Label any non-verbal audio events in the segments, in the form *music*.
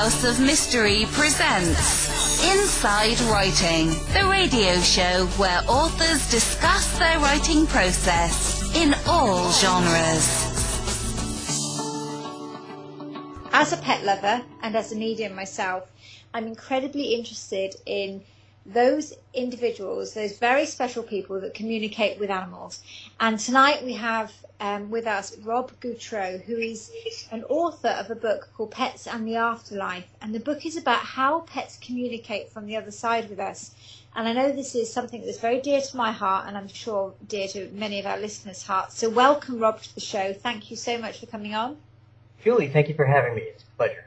House of Mystery presents Inside Writing, the radio show where authors discuss their writing process in all genres. As a pet lover and as a medium myself, I'm incredibly interested in those individuals, those very special people that communicate with animals. And tonight we have um, with us Rob Gutro, who is an author of a book called Pets and the Afterlife. And the book is about how pets communicate from the other side with us. And I know this is something that's very dear to my heart, and I'm sure dear to many of our listeners' hearts. So, welcome, Rob, to the show. Thank you so much for coming on. Julie, thank you for having me. It's a pleasure.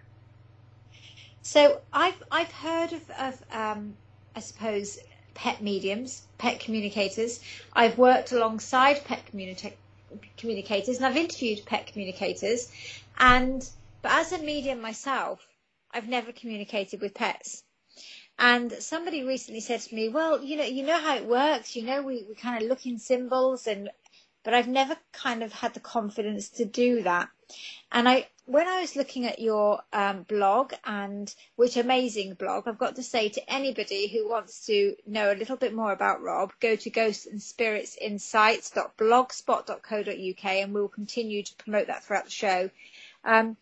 So, I've I've heard of, of um, I suppose, pet mediums, pet communicators. I've worked alongside pet communica- communicators and I've interviewed pet communicators. And, but as a medium myself, I've never communicated with pets. And somebody recently said to me, well, you know, you know how it works. You know, we, we kind of look in symbols and, but I've never kind of had the confidence to do that. And I, when I was looking at your um, blog and which amazing blog, I've got to say to anybody who wants to know a little bit more about Rob, go to Ghosts and Spirits and we'll continue to promote that throughout the show. Um,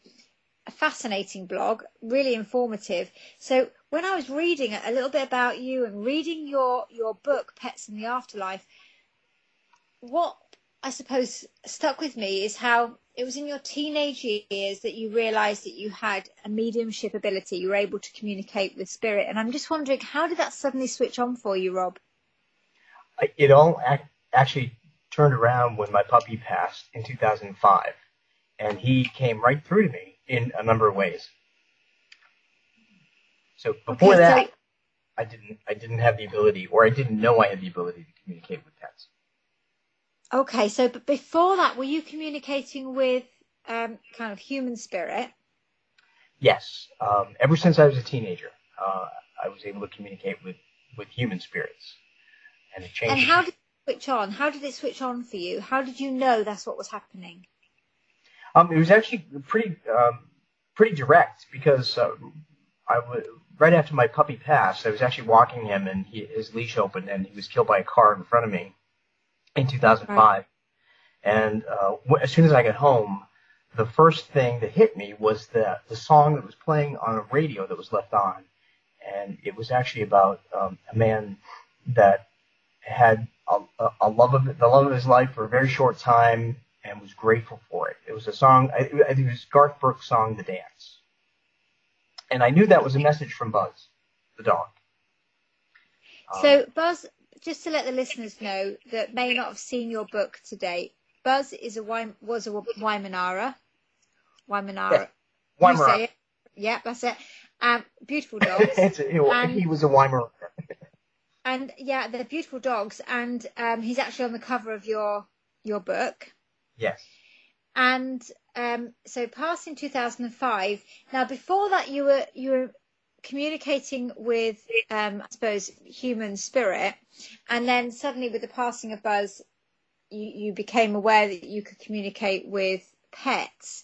a fascinating blog, really informative. So when I was reading a little bit about you and reading your your book, Pets in the Afterlife, what I suppose stuck with me is how it was in your teenage years that you realized that you had a mediumship ability. You were able to communicate with spirit. And I'm just wondering, how did that suddenly switch on for you, Rob? It all actually turned around when my puppy passed in 2005. And he came right through to me in a number of ways. So before okay, that, so... I didn't, I didn't have the ability, or I didn't know I had the ability to communicate with pets. Okay, so but before that, were you communicating with um, kind of human spirit? Yes. Um, ever since I was a teenager, uh, I was able to communicate with, with human spirits, and it changed. And how did it switch on? How did it switch on for you? How did you know that's what was happening? Um, it was actually pretty um, pretty direct because uh, I was right after my puppy passed. I was actually walking him, and he, his leash opened, and he was killed by a car in front of me in 2005. Right. And uh, as soon as I got home, the first thing that hit me was that the song that was playing on a radio that was left on, and it was actually about um, a man that had a, a, love of the love of his life for a very short time and was grateful for it. It was a song. I, I think it was Garth Brooks' song "The Dance," and I knew that was a message from Buzz, the dog. So Buzz, just to let the listeners know that may not have seen your book to date, Buzz is a was a Weimaraner. Weimaraner. Yeah. Weimaraner. Yeah, that's it. Um, beautiful *laughs* dogs. and, he was a Weimaraner. and yeah, they're beautiful dogs, and um, he's actually on the cover of your your book. Yes. And um, so, passed in 2005. Now, before that, you were you were communicating with, um, I suppose, human spirit, and then suddenly with the passing of Buzz, you, you became aware that you could communicate with pets.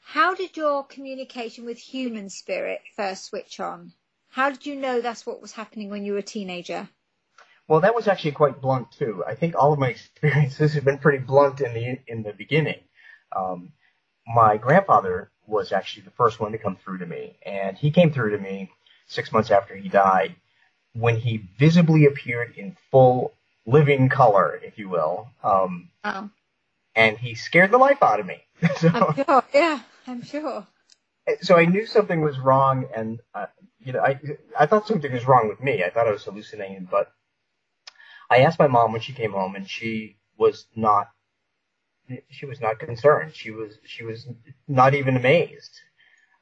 How did your communication with human spirit first switch on? How did you know that's what was happening when you were a teenager? Well, that was actually quite blunt too. I think all of my *laughs* experiences have been pretty blunt in the in the beginning. Um, my grandfather was actually the first one to come through to me, and he came through to me six months after he died, when he visibly appeared in full living color, if you will. Um, oh. And he scared the life out of me. *laughs* so, I'm sure. Yeah, I'm sure. So I knew something was wrong, and uh, you know, I I thought something was wrong with me. I thought I was hallucinating, but I asked my mom when she came home, and she was not. She was not concerned. She was she was not even amazed.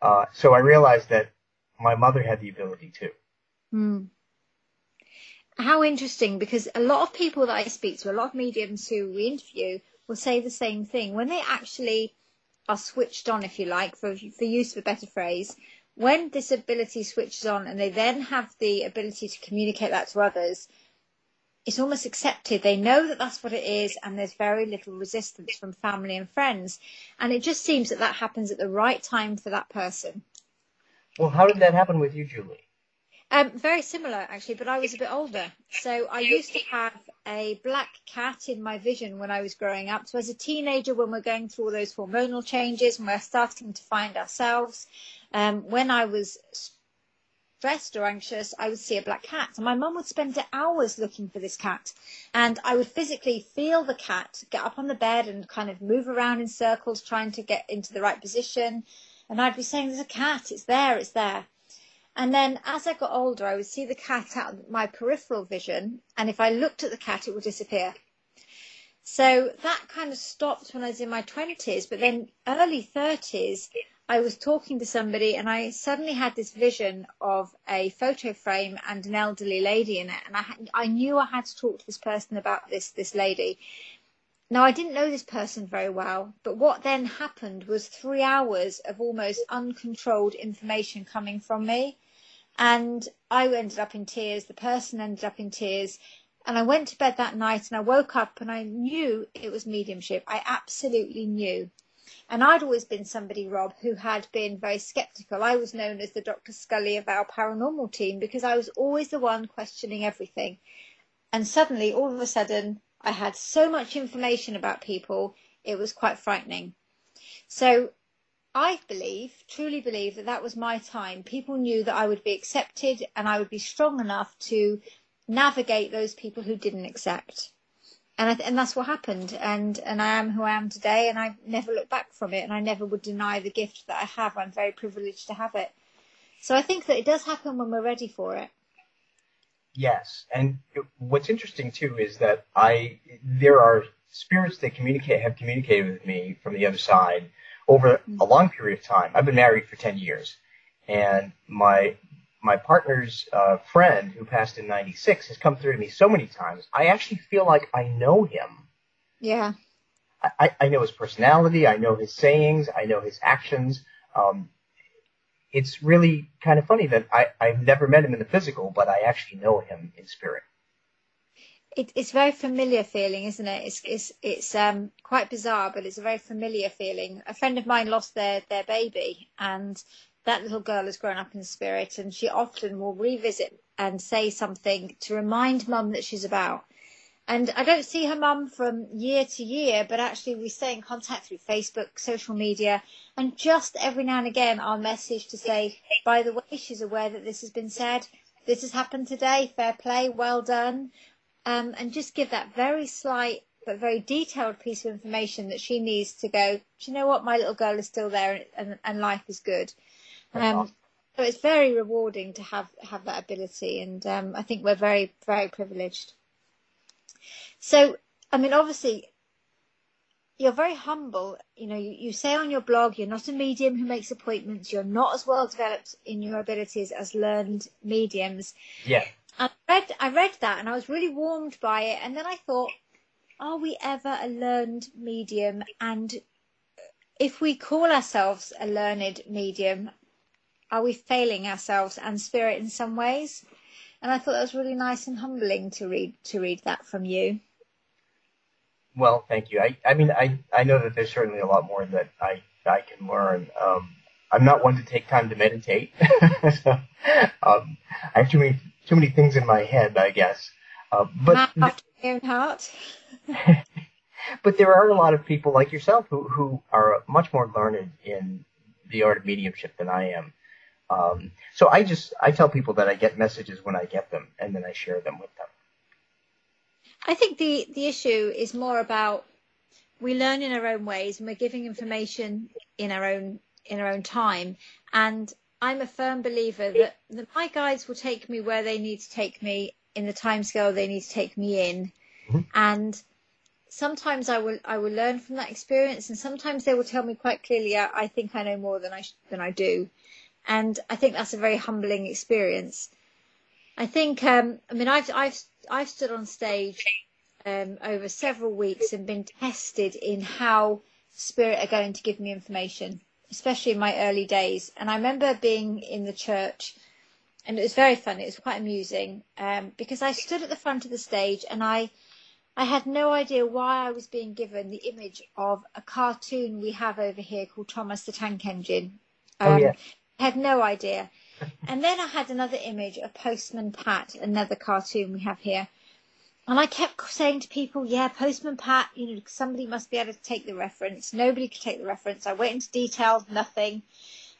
Uh, so I realized that my mother had the ability too. Hmm. How interesting, because a lot of people that I speak to, a lot of mediums who we interview, will say the same thing. When they actually are switched on, if you like, for, for use of a better phrase, when this ability switches on and they then have the ability to communicate that to others, it's almost accepted. They know that that's what it is, and there's very little resistance from family and friends. And it just seems that that happens at the right time for that person. Well, how did that happen with you, Julie? Um, very similar, actually, but I was a bit older. So I used to have a black cat in my vision when I was growing up. So as a teenager, when we're going through all those hormonal changes and we're starting to find ourselves, um, when I was stressed or anxious, I would see a black cat. And my mum would spend hours looking for this cat. And I would physically feel the cat get up on the bed and kind of move around in circles, trying to get into the right position. And I'd be saying, There's a cat, it's there, it's there. And then as I got older, I would see the cat out of my peripheral vision. And if I looked at the cat, it would disappear. So that kind of stopped when I was in my 20s. But then early 30s, I was talking to somebody and I suddenly had this vision of a photo frame and an elderly lady in it. And I, I knew I had to talk to this person about this, this lady. Now, I didn't know this person very well, but what then happened was three hours of almost uncontrolled information coming from me. And I ended up in tears. The person ended up in tears. And I went to bed that night and I woke up and I knew it was mediumship. I absolutely knew. And I'd always been somebody, Rob, who had been very skeptical. I was known as the Dr. Scully of our paranormal team because I was always the one questioning everything. And suddenly, all of a sudden, I had so much information about people, it was quite frightening. So I believe, truly believe that that was my time. People knew that I would be accepted and I would be strong enough to navigate those people who didn't accept. And, th- and that's what happened. And, and I am who I am today and I never look back from it and I never would deny the gift that I have. I'm very privileged to have it. So I think that it does happen when we're ready for it. Yes, and what's interesting too is that I there are spirits that communicate have communicated with me from the other side over a long period of time. I've been married for 10 years and my, my partner's uh, friend who passed in 96 has come through to me so many times. I actually feel like I know him. Yeah. I, I know his personality. I know his sayings. I know his actions. Um, it's really kind of funny that I, I've never met him in the physical, but I actually know him in spirit it, it's very familiar feeling, isn't it? It's it's it's um quite bizarre, but it's a very familiar feeling. A friend of mine lost their their baby, and that little girl has grown up in spirit, and she often will revisit and say something to remind mum that she's about. And I don't see her mum from year to year, but actually we stay in contact through Facebook, social media, and just every now and again our message to say, by the way, she's aware that this has been said. This has happened today. Fair play. Well done um, and just give that very slight but very detailed piece of information that she needs to go, do you know what, my little girl is still there and, and life is good. Um, so it's very rewarding to have, have that ability. And um, I think we're very, very privileged. So, I mean, obviously, you're very humble. You know, you, you say on your blog, you're not a medium who makes appointments. You're not as well developed in your abilities as learned mediums. Yeah. I read, I read that and I was really warmed by it. And then I thought, are we ever a learned medium? And if we call ourselves a learned medium, are we failing ourselves and spirit in some ways? And I thought that was really nice and humbling to read to read that from you. Well, thank you. I, I mean, I, I know that there's certainly a lot more that I, I can learn. Um, I'm not one to take time to meditate. *laughs* so, um, I have too many too many things in my head, I guess. Uh, but heart. *laughs* but there are a lot of people like yourself who who are much more learned in the art of mediumship than I am. Um, so I just I tell people that I get messages when I get them, and then I share them with them. I think the the issue is more about we learn in our own ways, and we're giving information in our own in our own time, and I'm a firm believer that, that my guides will take me where they need to take me in the timescale they need to take me in, mm-hmm. and sometimes I will I will learn from that experience, and sometimes they will tell me quite clearly I, I think I know more than I than I do, and I think that's a very humbling experience. I think um, I mean I've I've I've stood on stage um, over several weeks and been tested in how spirit are going to give me information especially in my early days. And I remember being in the church, and it was very fun. It was quite amusing um, because I stood at the front of the stage and I. I had no idea why I was being given the image of a cartoon we have over here called Thomas the Tank Engine. Um, oh, yeah. had no idea. And then I had another image of Postman Pat, another cartoon we have here. And I kept saying to people, yeah, Postman Pat, you know, somebody must be able to take the reference. Nobody could take the reference. I went into detail, nothing.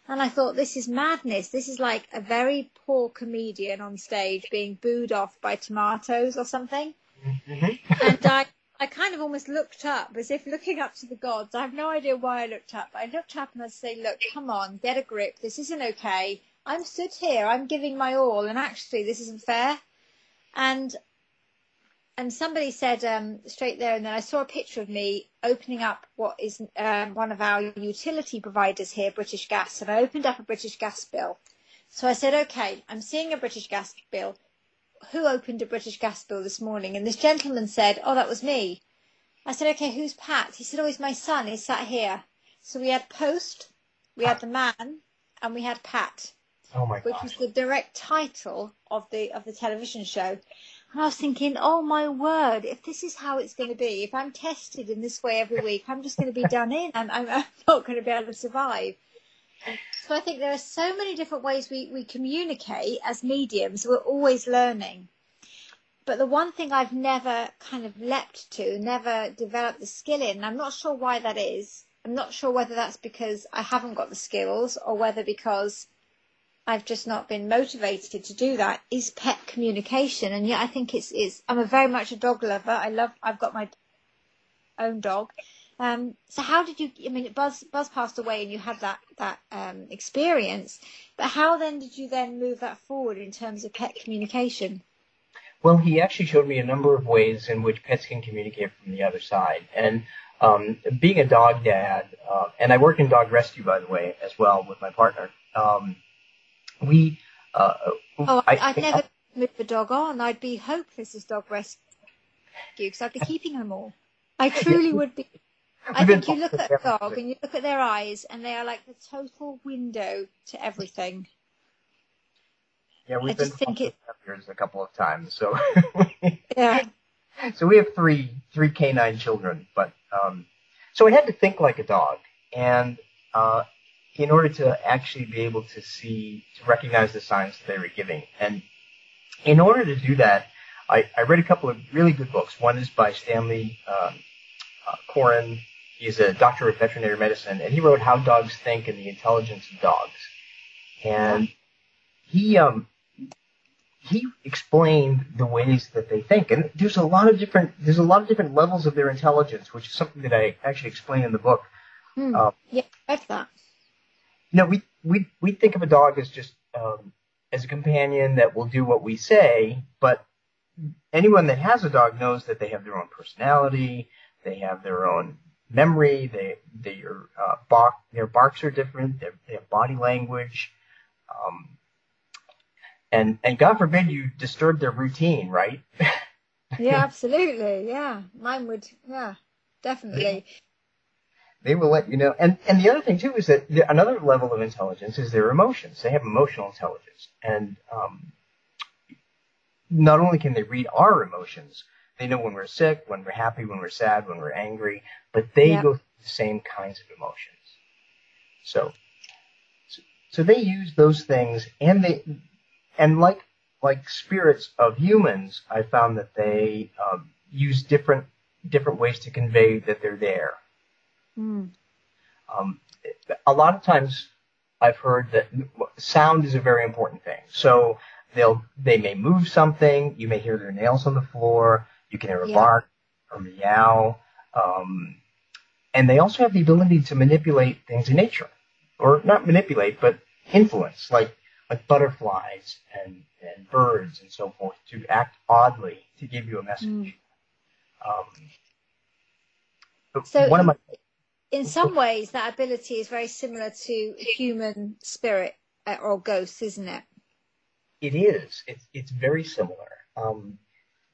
And I thought, this is madness. This is like a very poor comedian on stage being booed off by tomatoes or something. Mm-hmm. and I, I kind of almost looked up as if looking up to the gods. I have no idea why I looked up. I looked up and I say, look, come on, get a grip. This isn't okay. I'm stood here. I'm giving my all. And actually, this isn't fair. And and somebody said um, straight there, and then I saw a picture of me opening up what is um, one of our utility providers here, British Gas, and I opened up a British Gas bill. So I said, okay, I'm seeing a British Gas bill. Who opened a British Gas bill this morning? And this gentleman said, oh, that was me. I said, okay, who's Pat? He said, oh, he's my son. He sat here. So we had Post, we had the man, and we had Pat. Oh my Which was the direct title of the of the television show. And I was thinking, oh my word, if this is how it's going to be, if I'm tested in this way every week, I'm just going to be done in and I'm, I'm not going to be able to survive. So I think there are so many different ways we, we communicate as mediums. We're always learning. But the one thing I've never kind of leapt to, never developed the skill in, and I'm not sure why that is. I'm not sure whether that's because I haven't got the skills or whether because I've just not been motivated to do that is pet communication. And yet I think it's, it's, I'm a very much a dog lover. I love, I've got my own dog. Um, so how did you, I mean, Buzz, Buzz passed away and you had that, that, um, experience, but how then did you then move that forward in terms of pet communication? Well, he actually showed me a number of ways in which pets can communicate from the other side. And, um, being a dog dad, uh, and I work in dog rescue, by the way, as well with my partner. Um, we. Uh, oh, I, would never move a dog on. I'd be hopeless as dog rescue because I'd be keeping them all. I truly would be. I think you look at a dog and you look at their eyes, and they are like the total window to everything. Yeah, we've I been think it... a couple of times, so *laughs* yeah. So we have three three canine children, but um, so I had to think like a dog, and uh, in order to actually be able to see, to recognize the signs that they were giving. And in order to do that, I, I read a couple of really good books. One is by Stanley um, uh, Coren. He's a doctor of veterinary medicine, and he wrote How Dogs Think and the Intelligence of Dogs. And he um, he explained the ways that they think, and there's a lot of different there's a lot of different levels of their intelligence, which is something that I actually explain in the book. Mm, yeah, I that know, we we we think of a dog as just um, as a companion that will do what we say, but anyone that has a dog knows that they have their own personality, they have their own memory, they their uh, bark their barks are different, they have body language, um, and and God forbid you disturb their routine, right? *laughs* yeah, absolutely. Yeah, mine would. Yeah, definitely they will let you know. And and the other thing too is that the, another level of intelligence is their emotions. They have emotional intelligence, and um, not only can they read our emotions, they know when we're sick, when we're happy, when we're sad, when we're angry, but they yep. go through the same kinds of emotions. So, so, so they use those things, and they and like like spirits of humans, I found that they um, use different different ways to convey that they're there. Mm. Um, a lot of times I've heard that sound is a very important thing. So they'll, they may move something, you may hear their nails on the floor, you can hear a yeah. bark or meow, um, and they also have the ability to manipulate things in nature. Or not manipulate, but influence, like, like butterflies and, and birds and so forth, to act oddly to give you a message. Mm. Um, so one of my in some ways, that ability is very similar to human spirit uh, or ghosts, isn't it? It is. It's it's very similar. Um,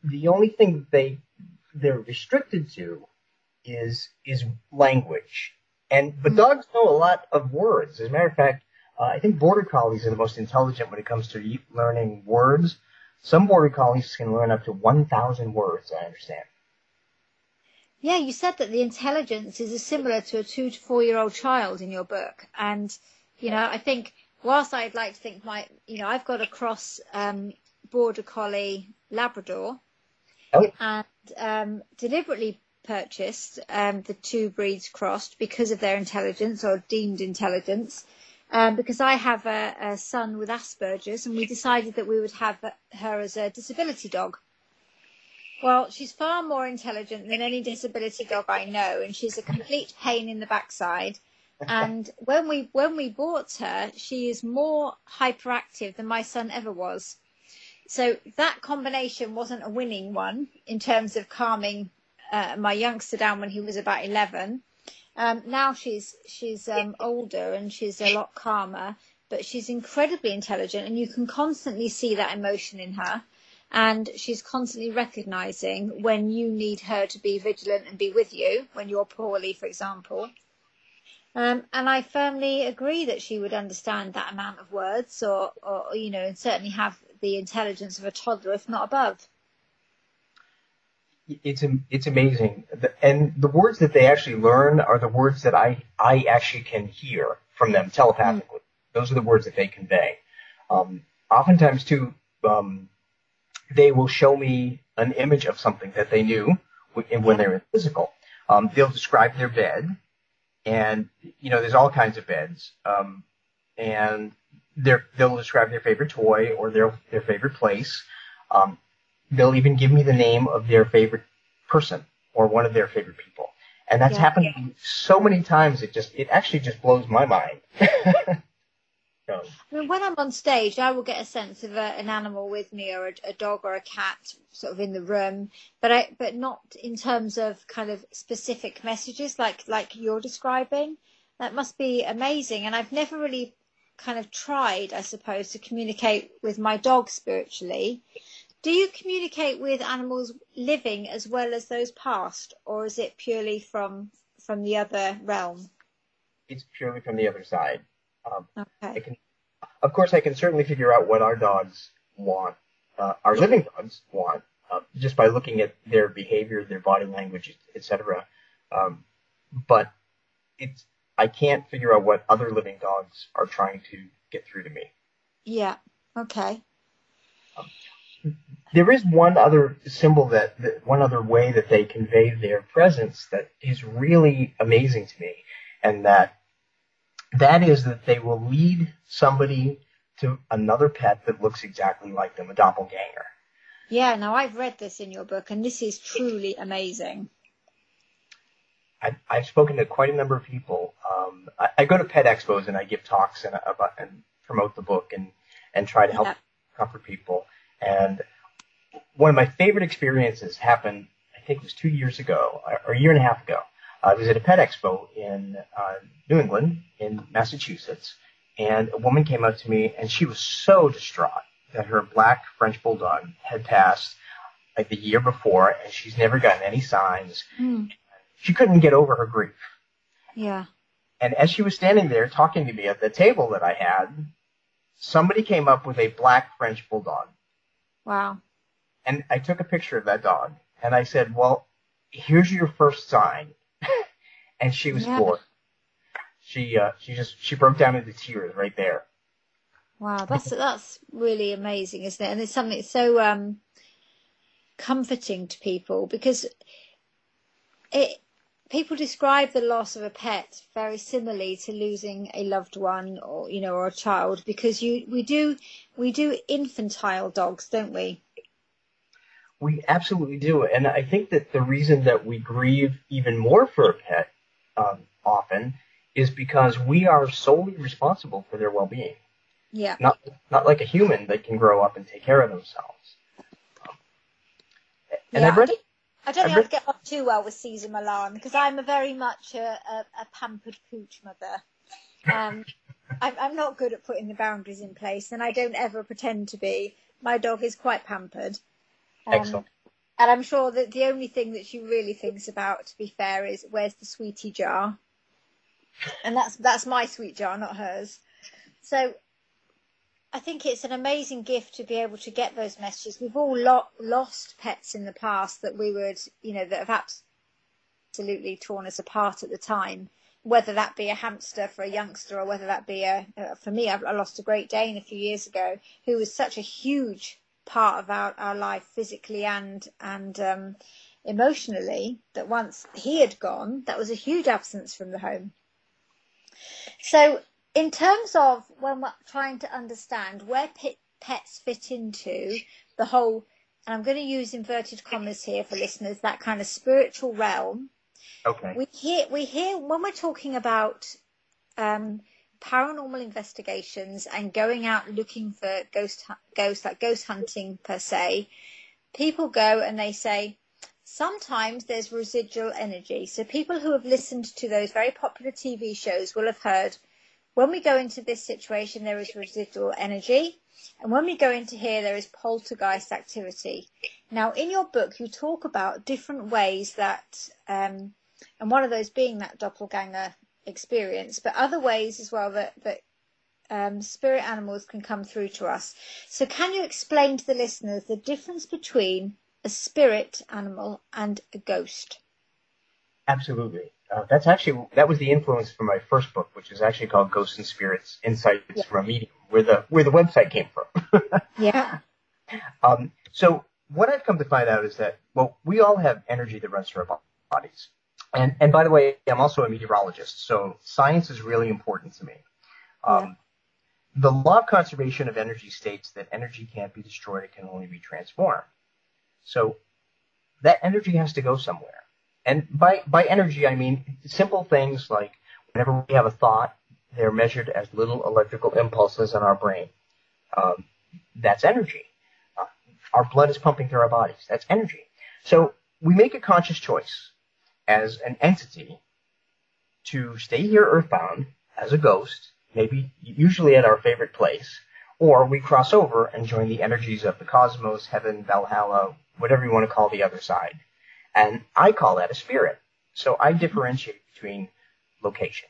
the only thing they they're restricted to is is language, and but mm-hmm. dogs know a lot of words. As a matter of fact, uh, I think border collies are the most intelligent when it comes to learning words. Some border collies can learn up to 1,000 words. I understand. Yeah, you said that the intelligence is similar to a two to four year old child in your book. And, you know, I think whilst I'd like to think my, you know, I've got a cross um, border collie Labrador, Oh. and um, deliberately purchased um, the two breeds crossed because of their intelligence or deemed intelligence. Um, because I have a, a son with Asperger's, and we decided that we would have her as a disability dog. Well, she's far more intelligent than any disability dog I know, and she's a complete pain in the backside. *laughs* And when we when we bought her, she is more hyperactive than my son ever was. So that combination wasn't a winning one in terms of calming uh, my youngster down when he was about eleven. Um, now she's she's um, older and she's a lot calmer, but she's incredibly intelligent, and you can constantly see that emotion in her. And she's constantly recognizing when you need her to be vigilant and be with you when you're poorly, for example. Um, and I firmly agree that she would understand that amount of words, or, or you know, and certainly have the intelligence of a toddler, if not above. It's it's amazing, and the words that they actually learn are the words that I I actually can hear from them telepathically. Mm. Those are the words that they convey. Um, oftentimes, too, um, they will show me an image of something that they knew when they're in physical. Um, they'll describe their bed, and you know, there's all kinds of beds, um, and they'll describe their favorite toy or their their favorite place. Um, they'll even give me the name of their favorite person or one of their favorite people, and that's yeah, happened yeah. so many times. It just it actually just blows my mind. *laughs* I mean, when I'm on stage, I will get a sense of a, an animal with me, or a, a, dog or a cat, sort of in the room, but I but not in terms of kind of specific messages like like you're describing. That must be amazing, and I've never really kind of tried, I suppose, to communicate with my dog spiritually. Do you communicate with animals living as well as those past, or is it purely from from the other realm? It's purely from the other side. Um, okay. Can, of course, I can certainly figure out what our dogs want, uh, our living dogs want, uh, just by looking at their behavior, their body language, etc. Um, but it's I can't figure out what other living dogs are trying to get through to me. Yeah. Okay. Um, there is one other symbol that, that, one other way that they convey their presence that is really amazing to me, and that that is that they will lead somebody to another pet that looks exactly like them, a doppelganger. Yeah, now I've read this in your book, and this is truly amazing. I've, I've spoken to quite a number of people. Um, I, I, go to pet expos and I give talks and, uh, and promote the book and, and try to help yeah. comfort people. And one of my favorite experiences happened, I think it was two years ago or a year and a half ago. I was at a pet expo in uh, New England, in Massachusetts, and a woman came up to me and she was so distraught that her black French bulldog had passed like the year before and she's never gotten any signs. Mm she couldn't get over her grief. Yeah. And as she was standing there talking to me at the table that I had, somebody came up with a black French bulldog. Wow. And I took a picture of that dog and I said, well, here's your first sign. And she was yeah. floored. She, uh, she just, she broke down into tears right there. Wow. That's, that's really amazing, isn't it? And it's something so, um, comforting to people because it, people describe the loss of a pet very similarly to losing a loved one or you know or a child because you we do we do infantile dogs don't we we absolutely do and i think that the reason that we grieve even more for a pet um, often is because we are solely responsible for their well-being yeah not not like a human that can grow up and take care of themselves um, and yeah, i've read I don't think I'd get on too well with Cesar Millan because I'm a very much a, a, a pampered pooch mother. Um, *laughs* I'm, I'm not good at putting the boundaries in place, and I don't ever pretend to be. My dog is quite pampered. Um, Excellent. And I'm sure that the only thing that she really thinks about, to be fair, is where's the sweetie jar, and that's that's my sweet jar, not hers. So I think it's an amazing gift to be able to get those messages. We've all lo- lost pets in the past that we would, you know, that have absolutely torn us apart at the time. whether that be a hamster for a youngster or whether that be a, uh, for me, I, I lost a Great Dane a few years ago who was such a huge part of our, our life physically and, and, um, emotionally that once he had gone, that was a huge absence from the home. So in terms of when we're trying to understand where pets fit into the whole, and I'm going to use inverted commas here for listeners, that kind of spiritual realm. Okay. We hear we hear when we're talking about um, paranormal investigations and going out looking for ghost ghosts like ghost hunting per se. People go and they say sometimes there's residual energy. So people who have listened to those very popular TV shows will have heard when we go into this situation, there is residual energy. And when we go into here, there is poltergeist activity. Now, in your book, you talk about different ways that, um, and one of those being that doppelganger experience, but other ways as well that, that um, spirit animals can come through to us. So, can you explain to the listeners the difference between a spirit animal and a ghost? Absolutely. Uh, that's actually that was the influence for my first book, which is actually called Ghosts and Spirits: Insights yeah. from a Medium, where the where the website came from. *laughs* yeah. Um, so what I've come to find out is that well, we all have energy that runs through our bodies, and and by the way, I'm also a meteorologist, so science is really important to me. Um. The law of conservation of energy states that energy can't be destroyed; it can only be transformed. So that energy has to go somewhere. And by, by energy, I mean simple things like whenever we have a thought, they're measured as little electrical impulses in our brain. Um, that's energy. Uh, our blood is pumping through our bodies. That's energy. So we make a conscious choice as an entity to stay here earthbound as a ghost, maybe usually at our favorite place, or we cross over and join the energies of the cosmos, heaven, Valhalla, whatever you want to call the other side. And I call that a spirit. So I differentiate between location.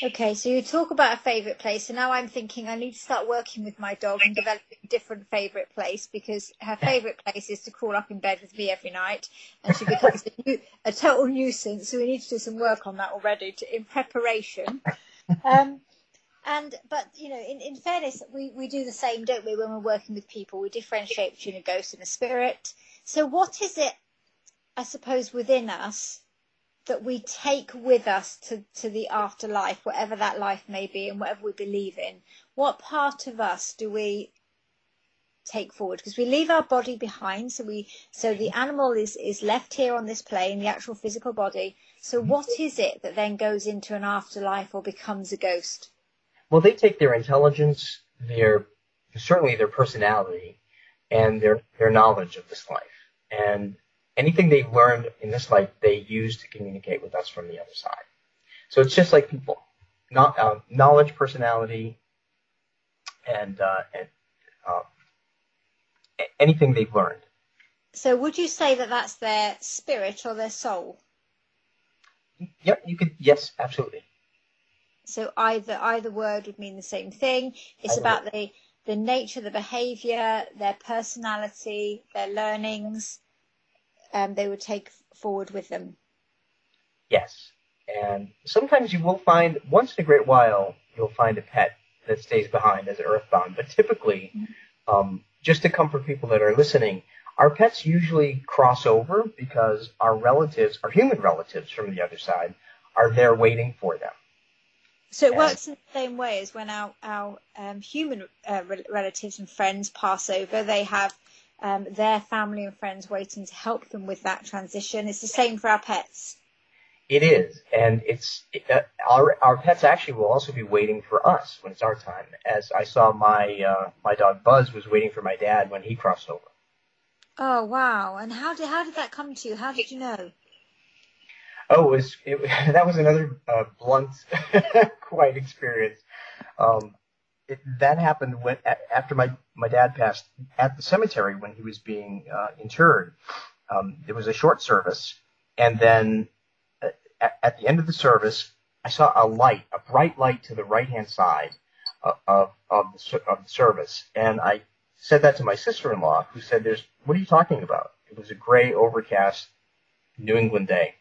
Okay, so you talk about a favourite place, and now I'm thinking I need to start working with my dog and developing a different favourite place because her favourite place is to crawl up in bed with me every night, and she becomes a, new, a total nuisance. So we need to do some work on that already to, in preparation. Um, and but you know, in, in fairness, we, we do the same, don't we? When we're working with people, we differentiate between a ghost and a spirit. So, what is it, I suppose, within us that we take with us to, to the afterlife, whatever that life may be and whatever we believe in? What part of us do we take forward? Because we leave our body behind, so we so the animal is, is left here on this plane, the actual physical body. So what is it that then goes into an afterlife or becomes a ghost? Well, they take their intelligence, their certainly their personality, and their their knowledge of this life and anything they've learned in this life they use to communicate with us from the other side. So it's just like people, not uh, knowledge, personality, and uh, and uh, anything they've learned. So would you say that that's their spirit or their soul? Yep, you could. Yes, absolutely. So either either word would mean the same thing. It's either about the the nature, the behavior, their personality, their learnings, um, they would take forward with them. Yes. And sometimes you will find, once in a great while, you'll find a pet that stays behind as earthbound. But typically, mm-hmm. um, just to comfort people that are listening, our pets usually cross over because our relatives, our human relatives from the other side, are there waiting for them. So it works in the same way as when our, our um, human uh, relatives and friends pass over, they have um, their family and friends waiting to help them with that transition. It's the same for our pets. It is, and it's uh, our our pets actually will also be waiting for us when it's our time. As I saw my uh, my dog Buzz was waiting for my dad when he crossed over. Oh wow! And how did how did that come to you? How did you know? Oh, it was it, *laughs* that was another uh, blunt, *laughs* quiet experience. Um, it, that happened when after my my dad passed at the cemetery when he was being uh, interred. Um, there was a short service, and then uh, at, at, the end of the service, I saw a light, a bright light to the right hand side of of, of, the, of the service, and I said that to my sister-in-law, who said, "There's what are you talking about?" It was a gray, overcast New England day.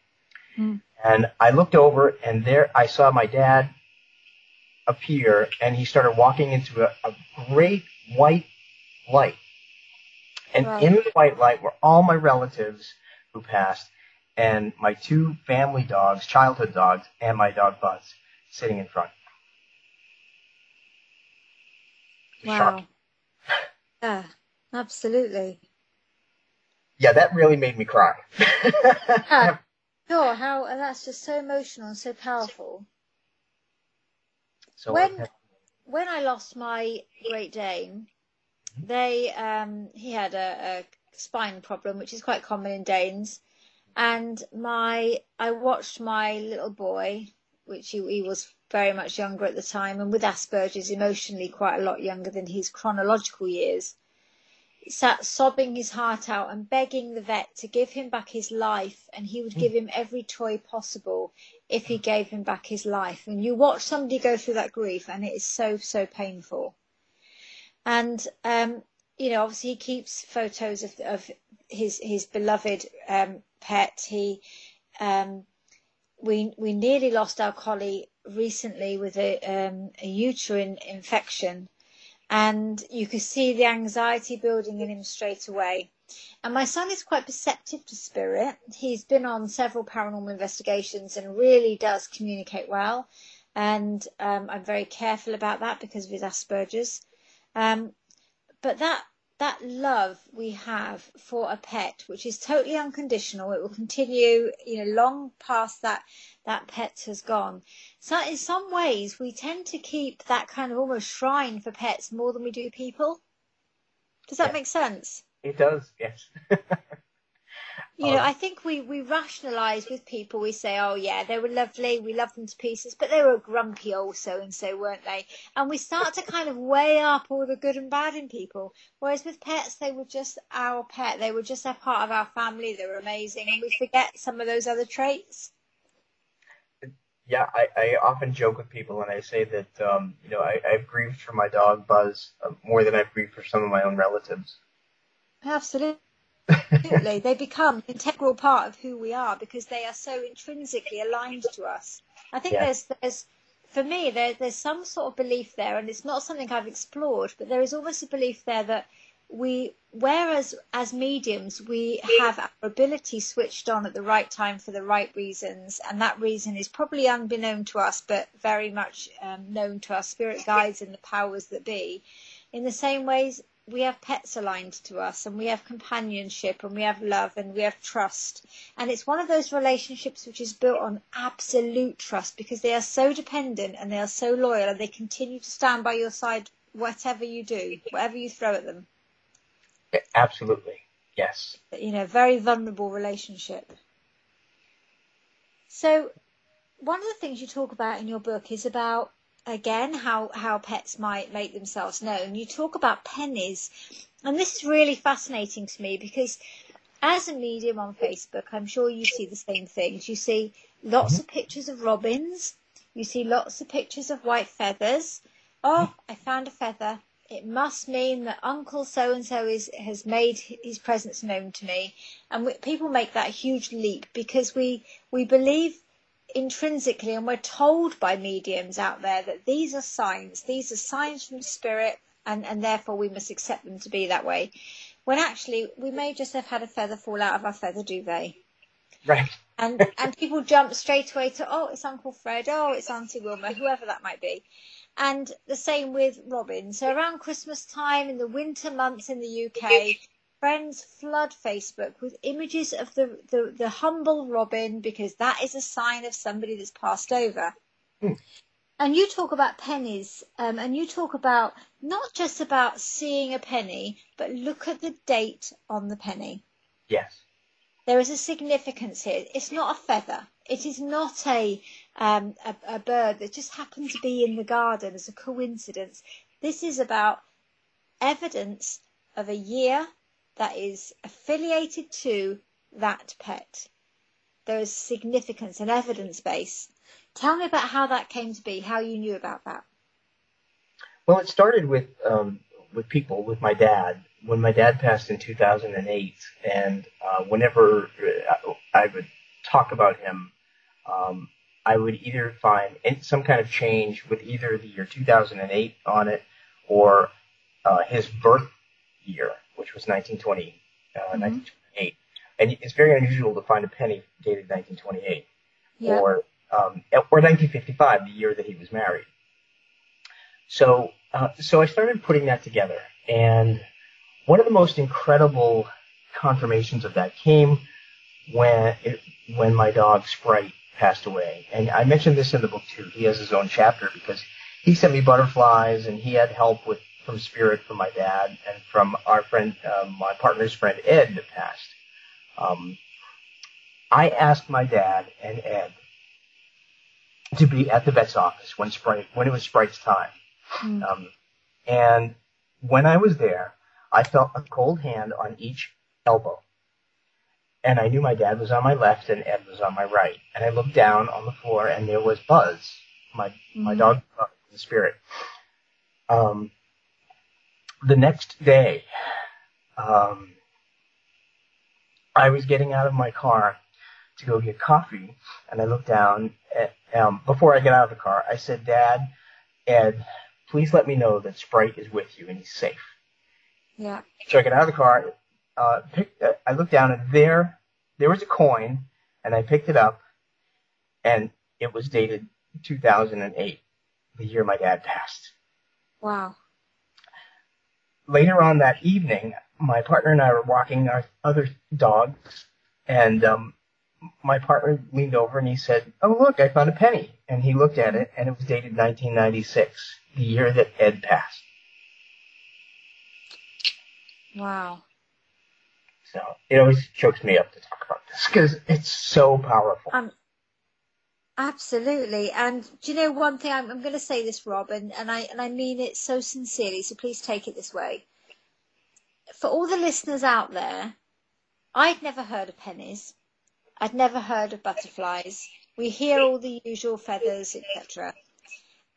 Mm. And I looked over, and there I saw my dad appear, and he started walking into a, a great white light. And Wow. in the white light were all my relatives who passed, and my two family dogs, childhood dogs, and my dog Buzz sitting in front. Wow. Shocking. Yeah, absolutely. Yeah, that really made me cry. *laughs* Yeah. Sure, how that's just so emotional and so powerful. So When- When I lost my Great Dane, they um, he had a, a spine problem, which is quite common in Danes, and my I watched my little boy, which he, he was very much younger at the time, and with Asperger's, emotionally quite a lot younger than his chronological years. Sat sobbing his heart out and begging the vet to give him back his life, and he would give him every toy possible if he gave him back his life. And you watch somebody go through that grief, and it is so, so painful. And, um, you know, obviously he keeps photos of, of his, his beloved um, pet. He, um, we, we nearly lost our collie recently with a, um, a uterine infection. And you could see the anxiety building in him straight away. And my son is quite perceptive to spirit. He's been on several paranormal investigations and really does communicate well. And um, I'm very careful about that because of his Asperger's. Um, but that that love we have for a pet, which is totally unconditional, it will continue, you know, long past that that pet has gone. So in some ways, we tend to keep that kind of almost shrine for pets more than we do people. Does that Yeah. make sense? it does, yes. *laughs* You know, Um, I think we, we rationalise with people. We say, oh, yeah, they were lovely. We loved them to pieces, but they were grumpy old so and so, weren't they? And we start to kind of weigh up all the good and bad in people. Whereas with pets, they were just our pet. They were just a part of our family. They were amazing. And we forget some of those other traits. yeah, I, I often joke with people and I say that, um, you know, I, I've grieved for my dog Buzz uh, more than I've grieved for some of my own relatives. Absolutely. Absolutely. they become an integral part of who we are because they are so intrinsically aligned to us. I think Yeah. there's, there's, for me, there, there's some sort of belief there, and it's not something I've explored, but there is almost a belief there that we, whereas as mediums, we have our ability switched on at the right time for the right reasons, and that reason is probably unbeknown to us, but very much um, known to our spirit guides and the powers that be. In the same ways, we have pets aligned to us and we have companionship and we have love and we have trust. And it's one of those relationships which is built on absolute trust because they are so dependent and they are so loyal and they continue to stand by your side whatever you do whatever you throw at them. Absolutely, yes. you know very vulnerable relationship. So one of the things you talk about in your book is about again how how pets might make themselves known. You talk about pennies and this is really fascinating to me because as a medium on facebook i'm sure you see the same things. You see lots mm-hmm. of pictures of robins. You see lots of pictures of white feathers. Oh mm-hmm. i found a feather. It must mean that uncle so and so is has made his presence known to me. And we, people make that huge leap because we we believe intrinsically and we're told by mediums out there that these are signs. These are signs from spirit and and therefore we must accept them to be that way. When actually we may just have had a feather fall out of our feather duvet. Right. and and people jump straight away to oh it's uncle fred. Oh it's auntie wilma whoever that might be. And the same with robin. So around christmas time in the winter months in the uk friends flood facebook with images of the, the, the humble robin because that is a sign of somebody that's passed over Hmm. and you talk about pennies um, and you talk about not just about seeing a penny but look at the date on the penny Yes. there is a significance here. It's not a feather. It is not a, um, a a bird that just happened to be in the garden as a coincidence. This is about evidence of a year that is affiliated to that pet. There is significance and evidence base. Tell me about how that came to be, how you knew about that. Well, it started with um, with people, with my dad. When my dad passed in 2008, and uh, whenever uh, I would talk about him um, I would either find some kind of change with either the year 2008 on it or uh, his birth year, which was 1920, uh, mm-hmm. 1928. And it's very unusual to find a penny dated 1928 yeah. or um, or 1955, the year that he was married. So uh, so I started putting that together, and one of the most incredible confirmations of that came when it, when my dog Sprite passed away. And I mentioned this in the book too. He has his own chapter because he sent me butterflies and he had help with from spirit from my dad and from our friend, uh, my partner's friend Ed that passed. Um, I asked my dad and Ed to be at the vet's office when Sprite when it was Sprite's time. Mm. Um, and when I was there, I felt a cold hand on each elbow. And I knew my dad was on my left and Ed was on my right. And I looked down on the floor and there was Buzz, my, mm-hmm. my dog, uh, the spirit. Um, the next day, um, I was getting out of my car to go get coffee, and I looked down. At, um, before I get out of the car, I said, "Dad, Ed, please let me know that Sprite is with you and he's safe." Yeah. So I get out of the car, uh, picked, uh, I looked down and there, there was a coin and I picked it up and it was dated 2008, the year my dad passed. Wow. Later on that evening, my partner and I were walking our other dogs and, um, my partner leaned over and he said, "Oh look, I found a penny." And he looked at it, and it was dated 1996, the year that Ed passed. Wow. So it always chokes me up to talk about this because it's so powerful. Um, absolutely. And do you know one thing? I'm, I'm going to say this, Rob, and, and I and I mean it so sincerely. So please take it this way. For all the listeners out there, I'd never heard of pennies. I'd never heard of butterflies. We hear all the usual feathers, etc.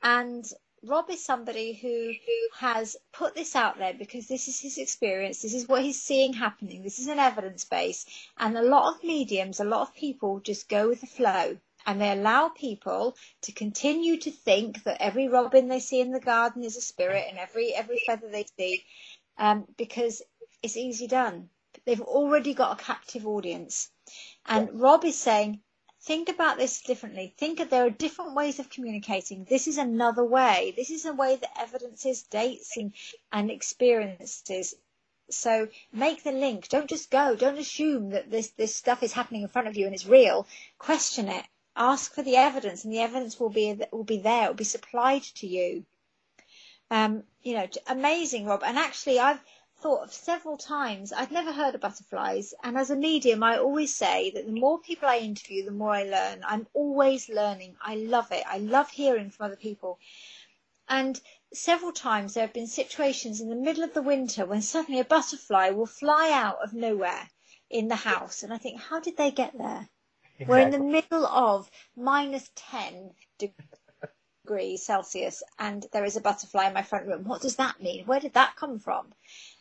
And Rob is somebody who has put this out there because this is his experience, this is what he's seeing happening, this is an evidence base. And a lot of mediums, a lot of people just go with the flow and they allow people to continue to think that every robin they see in the garden is a spirit and every every feather they see um, because it's easy done. They've already got a captive audience. And Rob is saying, think about this differently. Think that there are different ways of communicating. This is another way. This is a way that evidences dates and, and experiences. So make the link. Don't just go. Don't assume that this, this stuff is happening in front of you and it's real. Question it. Ask for the evidence, and the evidence will be will be there. It will be supplied to you. Um, you know, amazing, Rob. And actually, I've thought of several times. I'd never heard of butterflies, and as a medium, I always say that the more people I interview, the more I learn. I'm always learning. I love it. I love hearing from other people. And several times there have been situations in the middle of the winter when suddenly a butterfly will fly out of nowhere in the house, and I think, how did they get there? Exactly. We're in the middle of minus 10 degrees Celsius, and there is a butterfly in my front room. What does that mean? Where did that come from?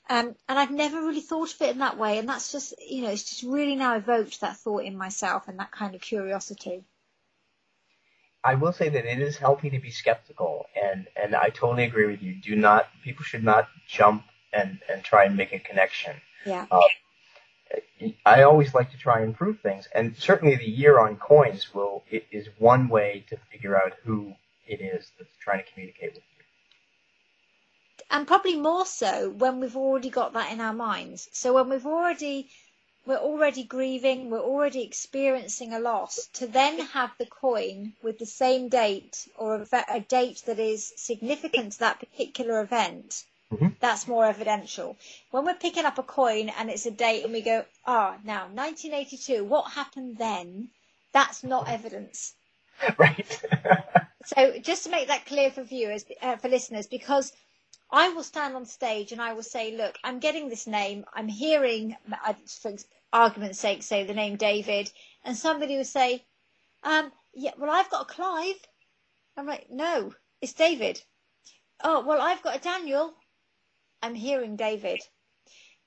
Um, and I've never really thought of it in that way. And that's just, you know, it's just really now evoked that thought in myself and that kind of curiosity. I will say that it is healthy to be skeptical, and, and I totally agree with you. Do not, people should not jump and, and try and make a connection. Yeah. Uh, I always like to try and prove things, and certainly the year on coins will is one way to figure out who it is that's trying to communicate with you. and probably more so when we've already got that in our minds. So when we've already we're already grieving, we're already experiencing a loss, to then have the coin with the same date or a, a date that is significant to that particular event, mm-hmm. that's more evidential. When we're picking up a coin and it's a date and we go, ah, oh, now 1982, what happened then? That's not evidence. *laughs* Right. *laughs* so just to make that clear for viewers, uh, for listeners, because I will stand on stage and I will say, look, I'm getting this name. I'm hearing, for argument's sake, say the name David, and somebody will say, um, yeah, well, I've got a Clive. I'm like, no, it's David. Oh, well, I've got a Daniel. I'm hearing David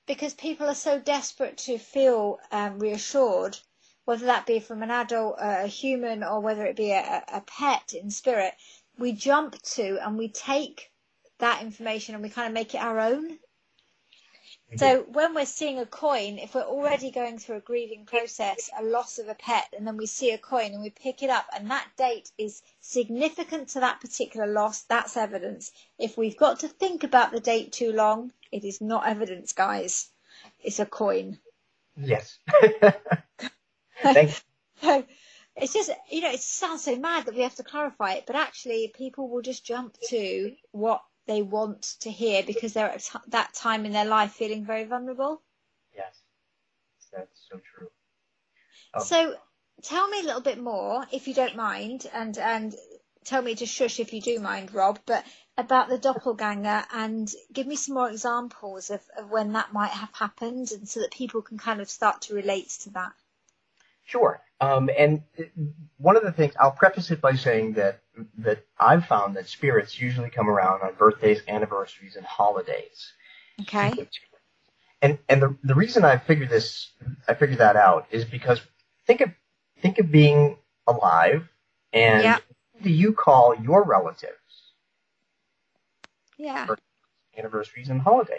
because people are so desperate to feel um, reassured whether that be from an adult, a human, or whether it be a, a pet in spirit, we jump to and we take that information and we kind of make it our own. So when we're seeing a coin, if we're already going through a grieving process, a loss of a pet, and then we see a coin and we pick it up, and that date is significant to that particular loss, that's evidence. If we've got to think about the date too long, it is not evidence, guys. It's a coin. Yes. *laughs* Thanks. So it's just, you know, it sounds so mad that we have to clarify it, but actually people will just jump to what they want to hear because they're at that time in their life feeling very vulnerable. Yes, that's so true. Um, so tell me a little bit more, if you don't mind, and and tell me to shush if you do mind, Rob, but about the doppelganger and give me some more examples of, of when that might have happened and so that people can kind of start to relate to that. Sure. Um, and one of the things I'll preface it by saying that that I've found that spirits usually come around on birthdays, anniversaries, and holidays. Okay. And and the the reason I figured this I figured that out is because think of think of being alive and yeah. do you call your relatives? Yeah. Anniversaries and holidays.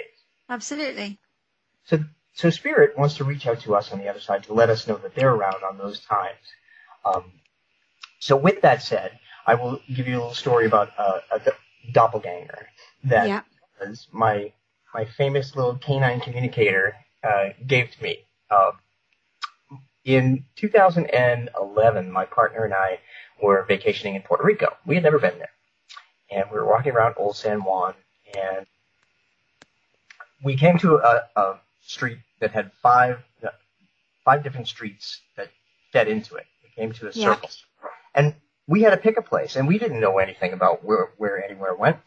Absolutely. So so spirit wants to reach out to us on the other side to let us know that they're around on those times. Um, so with that said, I will give you a little story about uh, a doppelganger that yeah. was my my famous little canine communicator uh, gave to me. Uh, in 2011, my partner and I were vacationing in Puerto Rico. We had never been there, and we were walking around Old San Juan, and we came to a, a street that had five five different streets that fed into it. We came to a yeah. circle, and we had to pick a place, and we didn't know anything about where where anywhere went,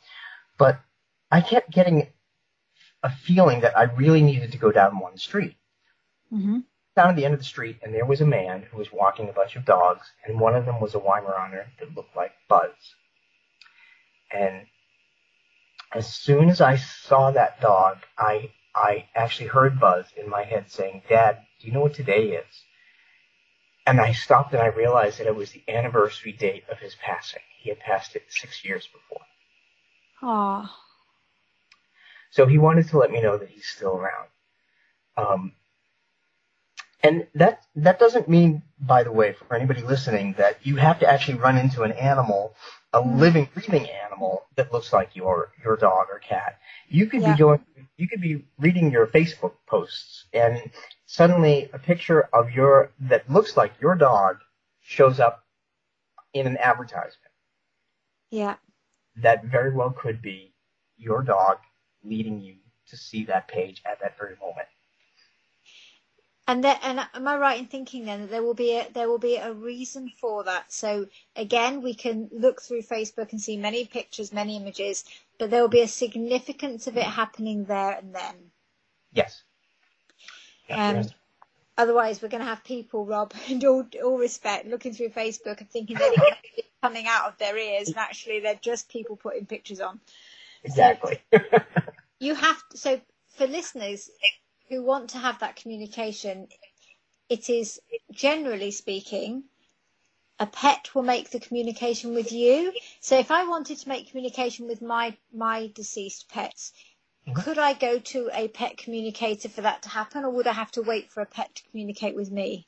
but I kept getting a feeling that I really needed to go down one street. Mm-hmm. Down at the end of the street, and there was a man who was walking a bunch of dogs, and one of them was a Weimaraner that looked like Buzz. And as soon as I saw that dog, I I actually heard Buzz in my head saying, Dad, do you know what today is? And I stopped and I realized that it was the anniversary date of his passing. He had passed it six years before. Aww. So he wanted to let me know that he's still around. Um, and that that doesn't mean, by the way, for anybody listening, that you have to actually run into an animal, a living, breathing animal that looks like your your dog or cat. You could Yeah. be going, you could be reading your Facebook posts, and suddenly a picture of your that looks like your dog shows up in an advertisement. Yeah. That very well could be your dog leading you to see that page at that very moment. And there, and am I right in thinking then that there will be a there will be a reason for that? So again, we can look through Facebook and see many pictures, many images, but there will be a significance of it happening there and then. Yes. Um. Otherwise, we're going to have people, Rob, *laughs* in all, all respect, looking through Facebook and thinking that it's *laughs* coming out of their ears, and actually they're just people putting pictures on. exactly. *laughs* You have to, so for listeners who want to have that communication, it is generally speaking, a pet will make the communication with you. So if I wanted to make communication with my my deceased pets. Could I go to a pet communicator for that to happen, or would I have to wait for a pet to communicate with me?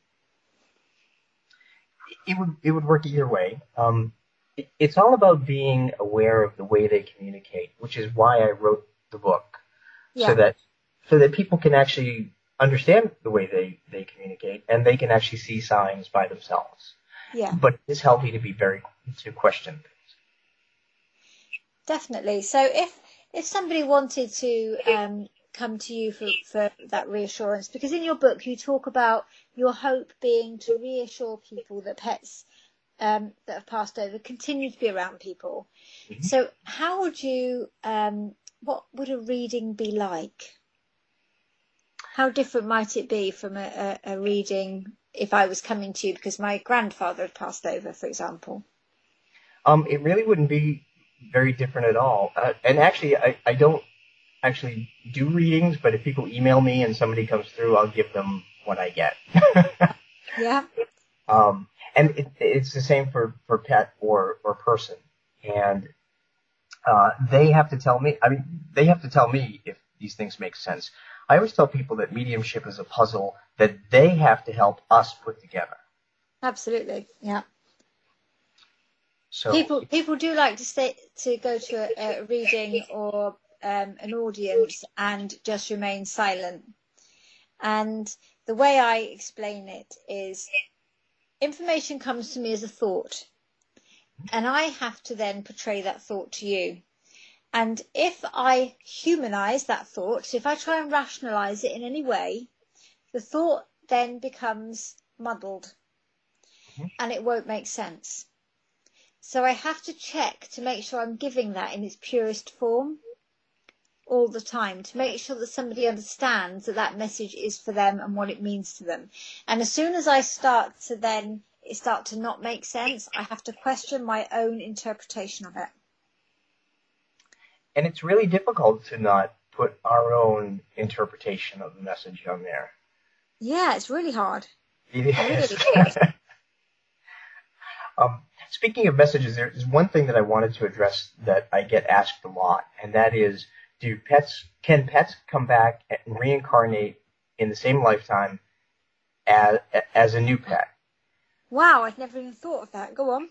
it would it would work either way. Um, it, it's all about being aware of the way they communicate, which is why I wrote the book, Yeah. so that so that people can actually understand the way they they communicate and they can actually see signs by themselves. Yeah. But it's healthy to be very to question things. Definitely. So if if somebody wanted to um, come to you for, for that reassurance, because in your book you talk about your hope being to reassure people that pets um, that have passed over continue to be around people. Mhm. So how would you? Um, what would a reading be like? How different might it be from a, a, a reading if I was coming to you because my grandfather had passed over, for example? Um, it really wouldn't be very different at all. Uh, and actually, I, I don't actually do readings, but if people email me and somebody comes through, I'll give them what I get. *laughs* Yeah. Um, and it, it's the same for, for pet or, or person. And, uh, they have to tell me, I mean, they have to tell me if these things make sense. I always tell people that mediumship is a puzzle that they have to help us put together. Absolutely. Yeah. So people people do like to stay to go to a, a reading or um, an audience and just remain silent. And the way I explain it is information comes to me as a thought, and I have to then portray that thought to you. And if I humanize that thought, if I try and rationalize it in any way, the thought then becomes muddled Mhm. and it won't make sense. So I have to check to make sure I'm giving that in its purest form all the time to make sure that somebody understands that that message is for them and what it means to them. And as soon as I start to then start to not make sense, I have to question my own interpretation of it. and it's really difficult to not put our own interpretation of the message on there. Yeah, it's really hard. It really is. *laughs* um, speaking of messages, there is one thing that I wanted to address that I get asked a lot, and that is, do pets can pets come back and reincarnate in the same lifetime as as a new pet? Wow, I've never even thought of that. Go on.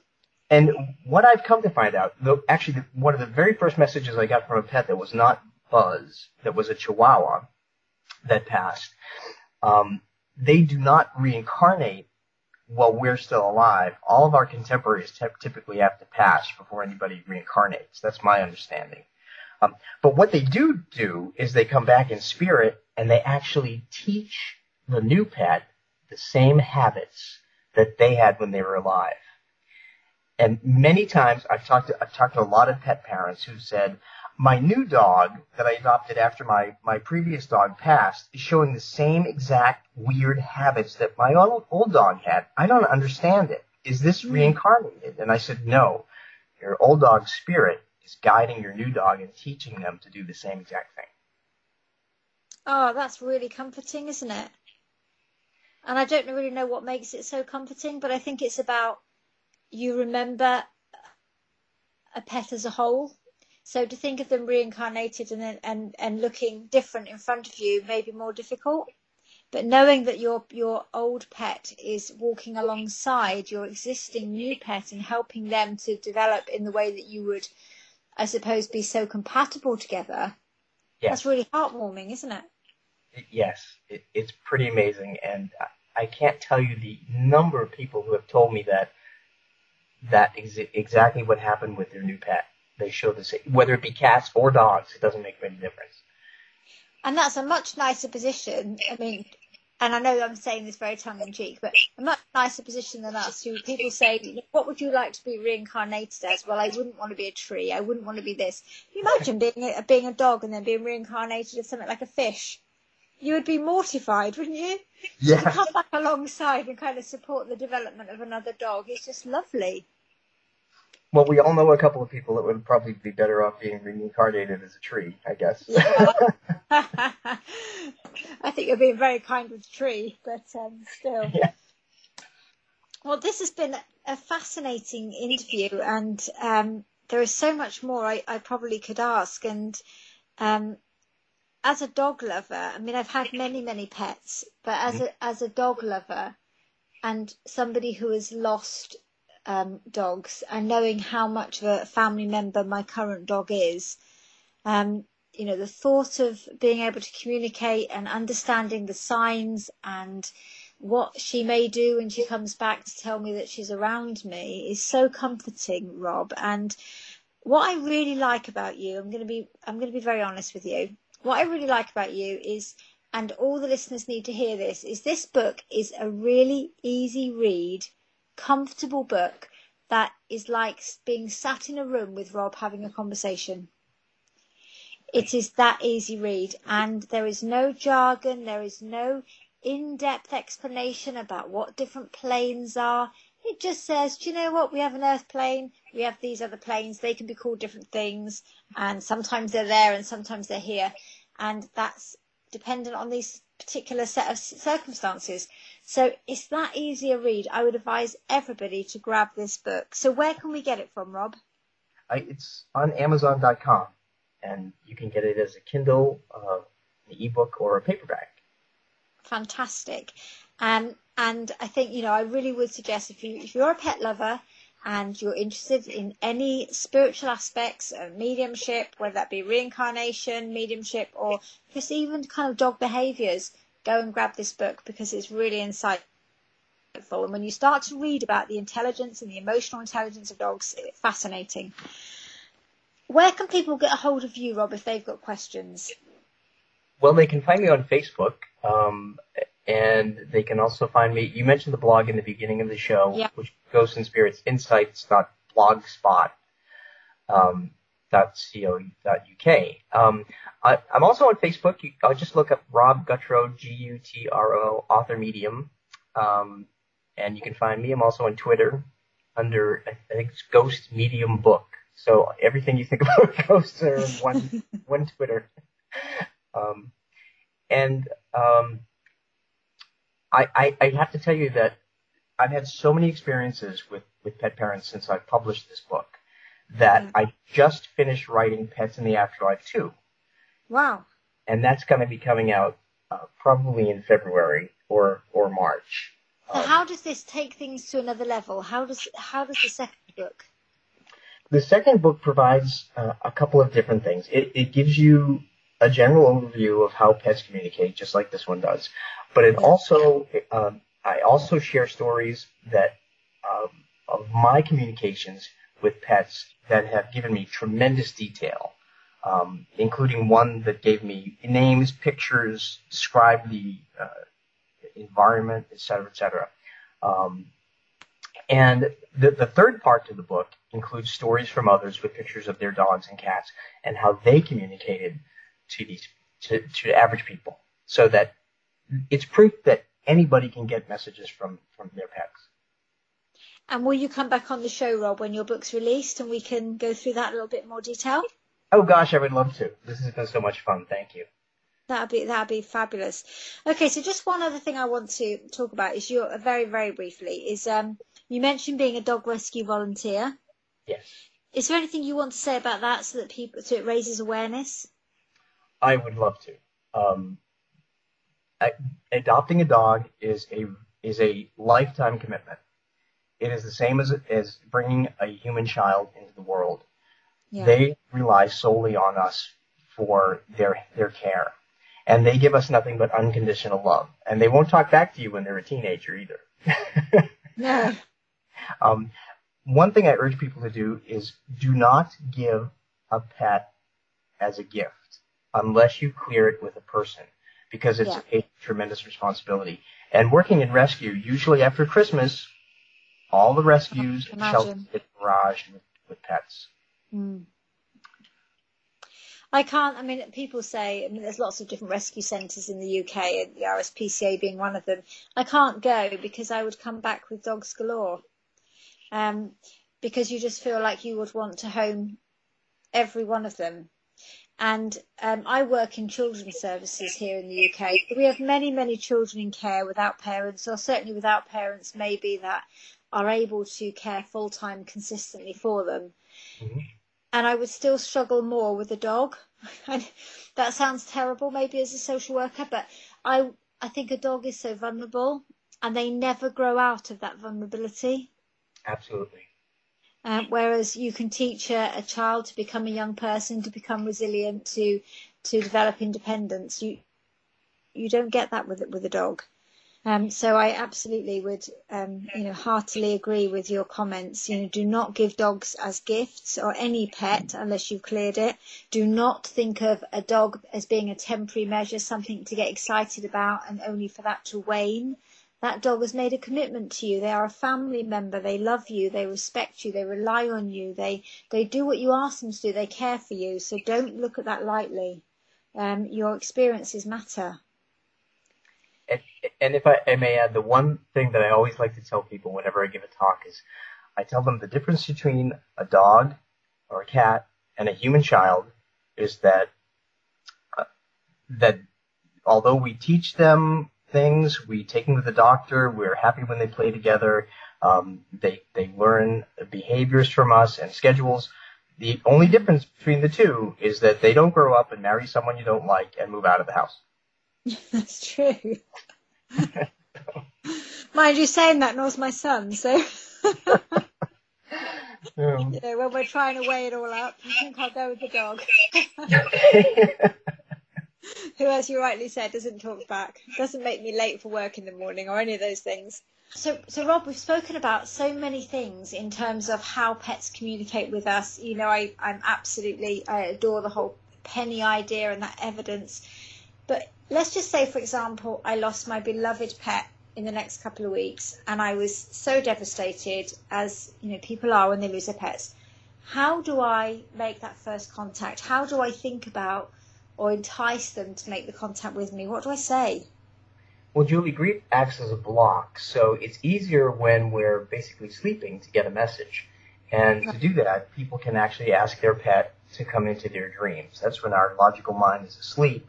And what I've come to find out, though, actually, one of the very first messages I got from a pet that was not Buzz, that was a Chihuahua that passed, um, they do not reincarnate while we're still alive. All of our contemporaries t- typically have to pass before anybody reincarnates. That's my understanding. Um, but what they do do is they come back in spirit and they actually teach the new pet the same habits that they had when they were alive. And many times I've talked to, I've talked to a lot of pet parents who said, my new dog that I adopted after my, my previous dog passed is showing the same exact weird habits that my old, old dog had. I don't understand it. Is this hmm. reincarnated? And I said, no. Your old dog's spirit is guiding your new dog and teaching them to do the same exact thing. Oh, that's really comforting, isn't it? And I don't really know what makes it so comforting, but I think it's about you remember a pet as a whole. So to think of them reincarnated and then, and and looking different in front of you may be more difficult. But knowing that your your old pet is walking alongside your existing new pet and helping them to develop in the way that you would, I suppose, be so compatible together, Yes. that's really heartwarming, isn't it? Yes, it, it's pretty amazing, and I, I can't tell you the number of people who have told me that that is exactly what happened with their new pet. They show the same, whether it be cats or dogs, it doesn't make any difference. And that's a much nicer position. I mean, and I know I'm saying this very tongue in cheek, but a much nicer position than us who people say, what would you like to be reincarnated as? Well, I wouldn't want to be a tree. I wouldn't want to be this. Can you imagine being a, being a dog and then being reincarnated as something like a fish? You would be mortified, wouldn't you? Yeah. To come back alongside and kind of support the development of another dog. It's just lovely. Well, we all know a couple of people that would probably be better off being reincarnated as a tree, I guess. Yeah. *laughs* I think you're being very kind with the tree, but um, still. Yeah. Well, this has been a fascinating interview, and um, there is so much more I, I probably could ask. And um, as a dog lover, I mean, I've had many, many pets, but as a as a dog lover, and somebody who has lost um, dogs, and knowing how much of a family member my current dog is, um, you know, the thought of being able to communicate and understanding the signs and what she may do when she comes back to tell me that she's around me is so comforting, Rob. And what I really like about you, I'm going to be, I'm going to be very honest with you. What I really like about you is, and all the listeners need to hear this, is this book is a really easy read, comfortable book that is like being sat in a room with Rob having a conversation. It is that easy read, and there is no jargon, there is no in depth explanation about what different planes are. It just says, do you know what? We have an Earth plane, we have these other planes, they can be called different things, and sometimes they're there and sometimes they're here. And that's dependent on these particular set of circumstances. So it's that easy a read. I would advise everybody to grab this book. So where can we get it from, Rob? I, it's on Amazon.com, and you can get it as a Kindle, uh, an ebook, or a paperback. Fantastic. Um, and I think you know I really would suggest if you if you're a pet lover and you're interested in any spiritual aspects of mediumship, whether that be reincarnation, mediumship, or just even kind of dog behaviors, go and grab this book because it's really insightful. And when you start to read about the intelligence and the emotional intelligence of dogs, it's fascinating. Where can people get a hold of you, Rob, if they've got questions? Well, they can find me on Facebook. Um, and they can also find me. You mentioned the blog in the beginning of the show, yeah. which Ghosts and Spirits Insights.blogspot. Um, .co.uk. Um, I, am also on Facebook. You, I'll just look up Rob Gutro, G-U-T-R-O, author medium. Um, and you can find me. I'm also on Twitter under, I think it's Ghost Medium Book. So everything you think *laughs* about ghosts are one, *laughs* one Twitter. Um, and, um, I, I, I have to tell you that I've had so many experiences with, with pet parents since I published this book that mm. I just finished writing Pets in the Afterlife 2. Wow. And that's going to be coming out uh, probably in February or, or March. So um, how does this take things to another level? How does, how does the second book? The second book provides uh, a couple of different things. It, it gives you a general overview of how pets communicate, just like this one does. But it also, um, I also share stories that um, of my communications with pets that have given me tremendous detail, um, including one that gave me names, pictures, described the uh, environment, et cetera, et cetera. Um, and the, the third part of the book includes stories from others with pictures of their dogs and cats and how they communicated to these to, to average people, so that it's proof that anybody can get messages from from their pets. And will you come back on the show, Rob, when your book's released, and we can go through that a little bit more detail? Oh gosh, I would love to. This has been so much fun. Thank you. That'd be that'd be fabulous. Okay, so just one other thing I want to talk about is your very very briefly is um you mentioned being a dog rescue volunteer. Yes. Is there anything you want to say about that so that people so it raises awareness? I would love to. Um, adopting a dog is a is a lifetime commitment. It is the same as as bringing a human child into the world. Yeah. They rely solely on us for their their care, and they give us nothing but unconditional love. And they won't talk back to you when they're a teenager either. *laughs* yeah. Um, one thing I urge people to do is do not give a pet as a gift unless you clear it with a person because it's yeah. a tremendous responsibility. And working in rescue, usually after Christmas, all the rescues and shelters get barraged with, with pets. Mm. I can't. I mean, people say. I mean, there's lots of different rescue centres in the UK, and the RSPCA being one of them. I can't go because I would come back with dogs galore. Um, because you just feel like you would want to home every one of them. And um, I work in children's services here in the UK. We have many, many children in care without parents, or certainly without parents, maybe that are able to care full time consistently for them. Mm-hmm. And I would still struggle more with a dog. *laughs* that sounds terrible, maybe as a social worker, but I I think a dog is so vulnerable, and they never grow out of that vulnerability. Absolutely. Uh, whereas you can teach a, a, child to become a young person, to become resilient, to to develop independence. You you don't get that with with a dog. Um, so I absolutely would, um, you know, heartily agree with your comments. You know, do not give dogs as gifts or any pet unless you've cleared it. Do not think of a dog as being a temporary measure, something to get excited about and only for that to wane. That dog has made a commitment to you. They are a family member. They love you. They respect you. They rely on you. They they do what you ask them to do. They care for you. So don't look at that lightly. Um, your experiences matter. And, and if I, I may add, the one thing that I always like to tell people whenever I give a talk is, I tell them the difference between a dog or a cat and a human child is that uh, that although we teach them things, we take them to the doctor, we're happy when they play together, um, they, they learn behaviors from us and schedules. The only difference between the two is that they don't grow up and marry someone you don't like and move out of the house. *laughs* That's true. Mind you, saying that knows my son, so. *laughs* yeah. You know, when we're trying to weigh it all up, I think I'll go with the dog. *laughs* As you rightly said, doesn't talk back, doesn't make me late for work in the morning or any of those things. So, so Rob, we've spoken about so many things in terms of how pets communicate with us. You know, I, I'm absolutely, I adore the whole penny idea and that evidence. But let's just say, for example, I lost my beloved pet in the next couple of weeks and I was so devastated as, you know, people are when they lose their pets. How do I make that first contact? How do I think about or entice them to make the contact with me? What do I say? Well, Julie, grief acts as a block, so it's easier when we're basically sleeping to get a message. And to do that, people can actually ask their pet to come into their dreams. That's when our logical mind is asleep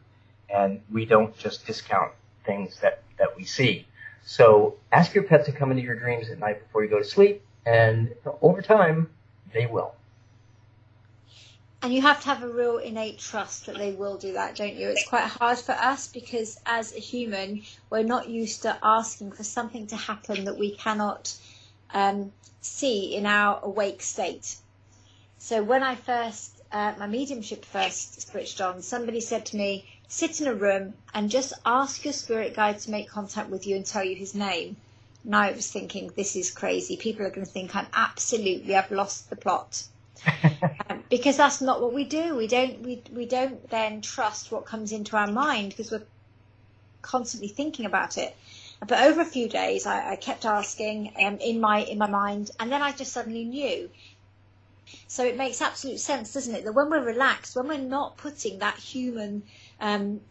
and we don't just discount things that, that we see. So ask your pet to come into your dreams at night before you go to sleep, and over time, they will. And you have to have a real innate trust that they will do that, don't you? It's quite hard for us because as a human, we're not used to asking for something to happen that we cannot um, see in our awake state. So when I first, uh, my mediumship first switched on, somebody said to me, sit in a room and just ask your spirit guide to make contact with you and tell you his name. And I was thinking, this is crazy. People are going to think I'm absolutely, I've lost the plot. um, *laughs* because that's not what we do. We don't, we, we don't then trust what comes into our mind because we're constantly thinking about it. But over a few days, I, I kept asking um, in my in my mind, and then I just suddenly knew. So it makes absolute sense, doesn't it? That when we're relaxed, when we're not putting that human um,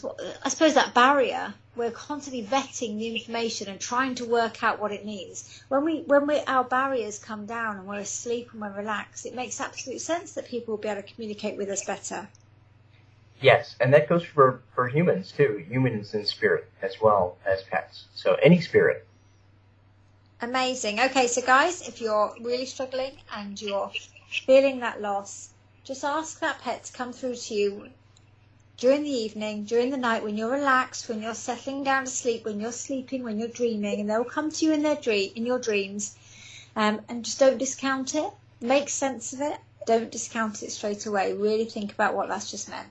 what, I suppose that barrier we're constantly vetting the information and trying to work out what it means. When we when we our barriers come down and we're asleep and we're relaxed, it makes absolute sense that people will be able to communicate with us better. Yes, and that goes for for humans too. Humans in spirit as well as pets. So any spirit. Amazing. Okay, so guys, if you're really struggling and you're feeling that loss, just ask that pet to come through to you during the evening, during the night, when you're relaxed, when you're settling down to sleep, when you're sleeping, when you're dreaming, and they'll come to you in their dream, in your dreams, um, and just don't discount it. Make sense of it. Don't discount it straight away. Really think about what that's just meant.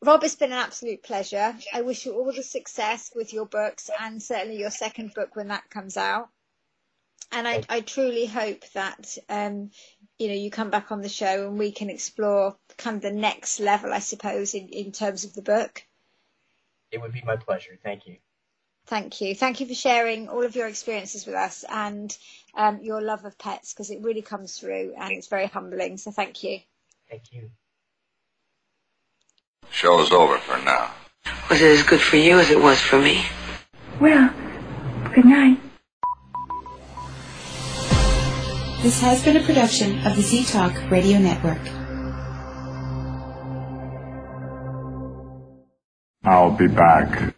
Rob, it's been an absolute pleasure. I wish you all the success with your books and certainly your second book when that comes out. And I, I truly hope that um, you know you come back on the show and we can explore kind of the next level, I suppose, in, in terms of the book. It would be my pleasure. Thank you. Thank you. Thank you for sharing all of your experiences with us and um, your love of pets because it really comes through and it's very humbling. So thank you. Thank you. Show is over for now. Was it as good for you as it was for me? Well, good night. This has been a production of the Z Talk Radio Network. I'll be back.